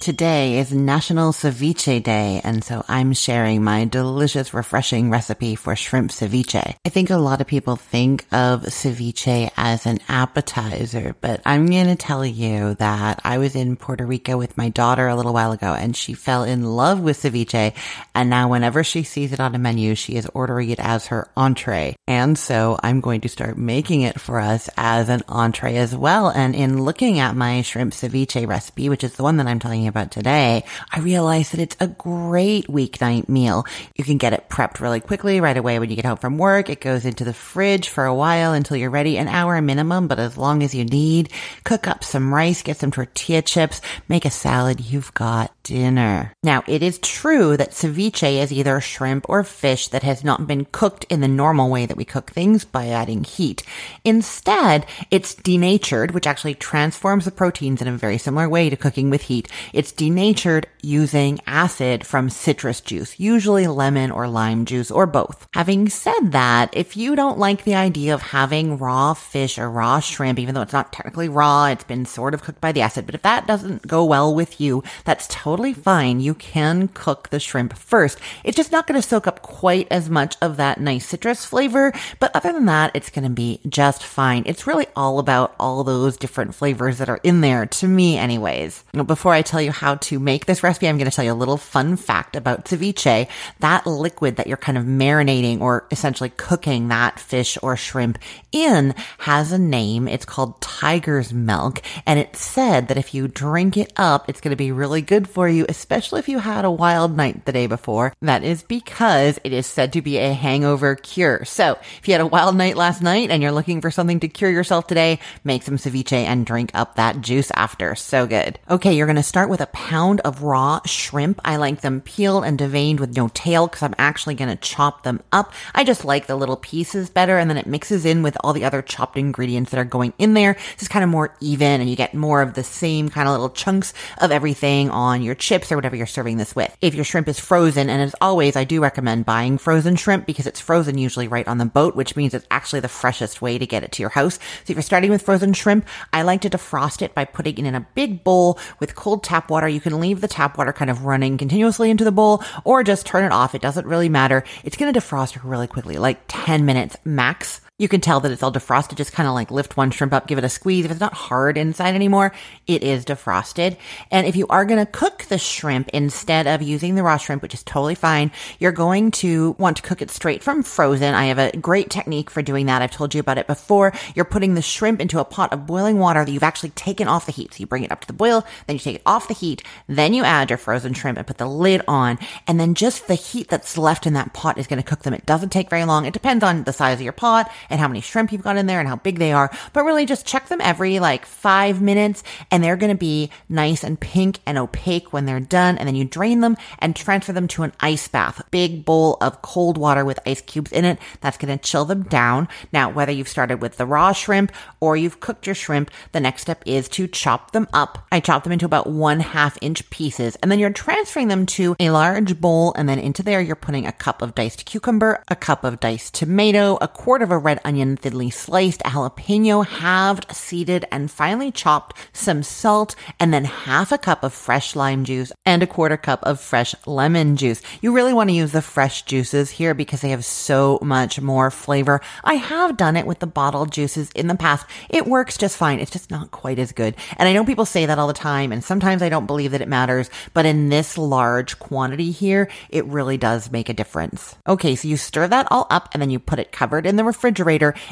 Today is National Ceviche Day, and so I'm sharing my delicious, refreshing recipe for shrimp ceviche. I think a lot of people think of ceviche as an appetizer, but I'm to tell you that I was in Puerto Rico with my daughter a little while ago, and she fell in love with ceviche, and now whenever she sees it on a menu, she is ordering it as her entree. And so I'm going to start making it for us as an entree as well. And in looking at my shrimp ceviche recipe, which is the one that I'm telling you about today, I realized that it's a great weeknight meal. You can get it prepped really quickly right away when you get home from work. It goes into the fridge for a while until you're ready, an hour minimum, but as long as you need. Cook up some rice, get some tortilla chips, make a salad. You've got dinner. Now, it is true that ceviche is either shrimp or fish that has not been cooked in the normal way that we cook things by adding heat. Instead, it's denatured, which actually transforms the proteins in a very similar way to cooking with heat. It's denatured using acid from citrus juice, usually lemon or lime juice or both. Having said that, if you don't like the idea of having raw fish or raw shrimp, even though it's not technically raw, it's been sort of cooked by the acid, but if that doesn't go well with you, that's totally fine. You can cook the shrimp first. It's just not going to soak up quite as much of that nice citrus flavor, but other than that, it's going to be just fine. It's really all about all those different flavors that are in there, to me anyways. Before I tell you how to make this recipe, I'm going to tell you a little fun fact about ceviche. That liquid that you're kind of marinating or essentially cooking that fish or shrimp in has a name. It's called tiger's milk. And it's said that if you drink it up, it's going to be really good for you, especially if you had a wild night the day before. That is because it is said to be a hangover cure. So if you had a wild night last night and you're looking for something to cure yourself today, make some ceviche and drink up that juice after. So good. Okay, you're going to start with a pound of raw shrimp. I like them peeled and deveined with no tail because I'm actually going to chop them up. I just like the little pieces better and then it mixes in with all the other chopped ingredients that are going in there. Is kind of more even and you get more of the same kind of little chunks of everything on your chips or whatever you're serving this with. If your shrimp is frozen, and as always, I do recommend buying frozen shrimp because it's frozen usually right on the boat, which means it's actually the freshest way to get it to your house. So if you're starting with frozen shrimp, I like to defrost it by putting it in a big bowl with cold tap water. You can leave the tap water kind of running continuously into the bowl or just turn it off. It doesn't really matter. It's going to defrost really quickly, like 10 minutes max. You can tell that it's all defrosted. Just kind of like lift one shrimp up, give it a squeeze. If it's not hard inside anymore, it is defrosted. And if you are going to cook the shrimp instead of using the raw shrimp, which is totally fine, you're going to want to cook it straight from frozen. I have a great technique for doing that. I've told you about it before. You're putting the shrimp into a pot of boiling water that you've actually taken off the heat. So you bring it up to the boil, then you take it off the heat, then you add your frozen shrimp and put the lid on. And then just the heat that's left in that pot is going to cook them. It doesn't take very long. It depends on the size of your pot and how many shrimp you've got in there and how big they are. But really just check them every like five minutes and they're going to be nice and pink and opaque when they're done. And then you drain them and transfer them to an ice bath, big bowl of cold water with ice cubes in it. That's going to chill them down. Now, whether you've started with the raw shrimp or you've cooked your shrimp, the next step is to chop them up. I chop them into about one half inch pieces and then you're transferring them to a large bowl. And then into there, you're putting a cup of diced cucumber, a cup of diced tomato, a quart of a red onion thinly sliced, jalapeno halved, seeded, and finely chopped, some salt, and then half a cup of fresh lime juice and a quarter cup of fresh lemon juice. You really want to use the fresh juices here because they have so much more flavor. I have done it with the bottled juices in the past. It works just fine. It's just not quite as good. And I know people say that all the time, and sometimes I don't believe that it matters, but in this large quantity here, it really does make a difference. Okay, so you stir that all up and then you put it covered in the refrigerator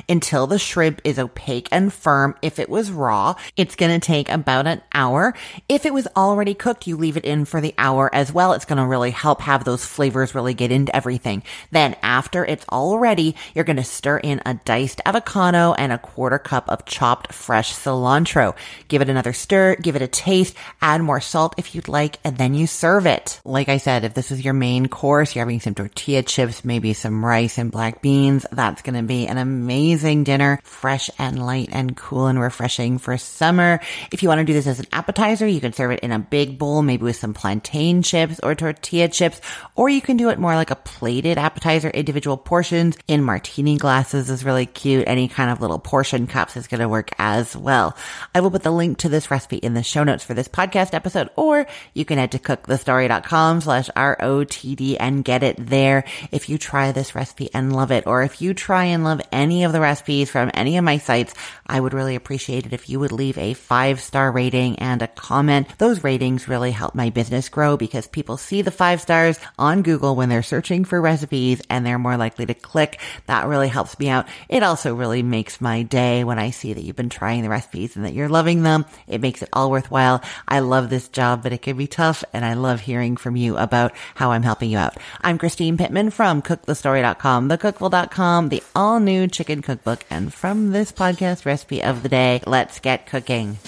until the shrimp is opaque and firm. If it was raw, it's going to take about an hour. If it was already cooked, you leave it in for the hour as well. It's going to really help have those flavors really get into everything. Then after it's all ready, you're going to stir in a diced avocado and a quarter cup of chopped fresh cilantro. Give it another stir, give it a taste, add more salt if you'd like, and then you serve it. Like I said, if this is your main course, you're having some tortilla chips, maybe some rice and black beans, that's going to be an an amazing dinner, fresh and light and cool and refreshing for summer. If you want to do this as an appetizer, you can serve it in a big bowl, maybe with some plantain chips or tortilla chips, or you can do it more like a plated appetizer, individual portions in martini glasses is really cute. Any kind of little portion cups is going to work as well. I will put the link to this recipe in the show notes for this podcast episode, or you can head to cookthestory.com slash R-O-T-D and get it there if you try this recipe and love it, or if you try and love any of the recipes from any of my sites, I would really appreciate it if you would leave a five star rating and a comment. Those ratings really help my business grow because people see the five stars on Google when they're searching for recipes and they're more likely to click. That really helps me out. It also really makes my day when I see that you've been trying the recipes and that you're loving them. It makes it all worthwhile. I love this job, but it can be tough and I love hearing from you about how I'm helping you out. I'm Christine Pittman from cookthestory.com, thecookful.com, the all new chicken cookbook, and from this podcast recipe of the day, let's get cooking.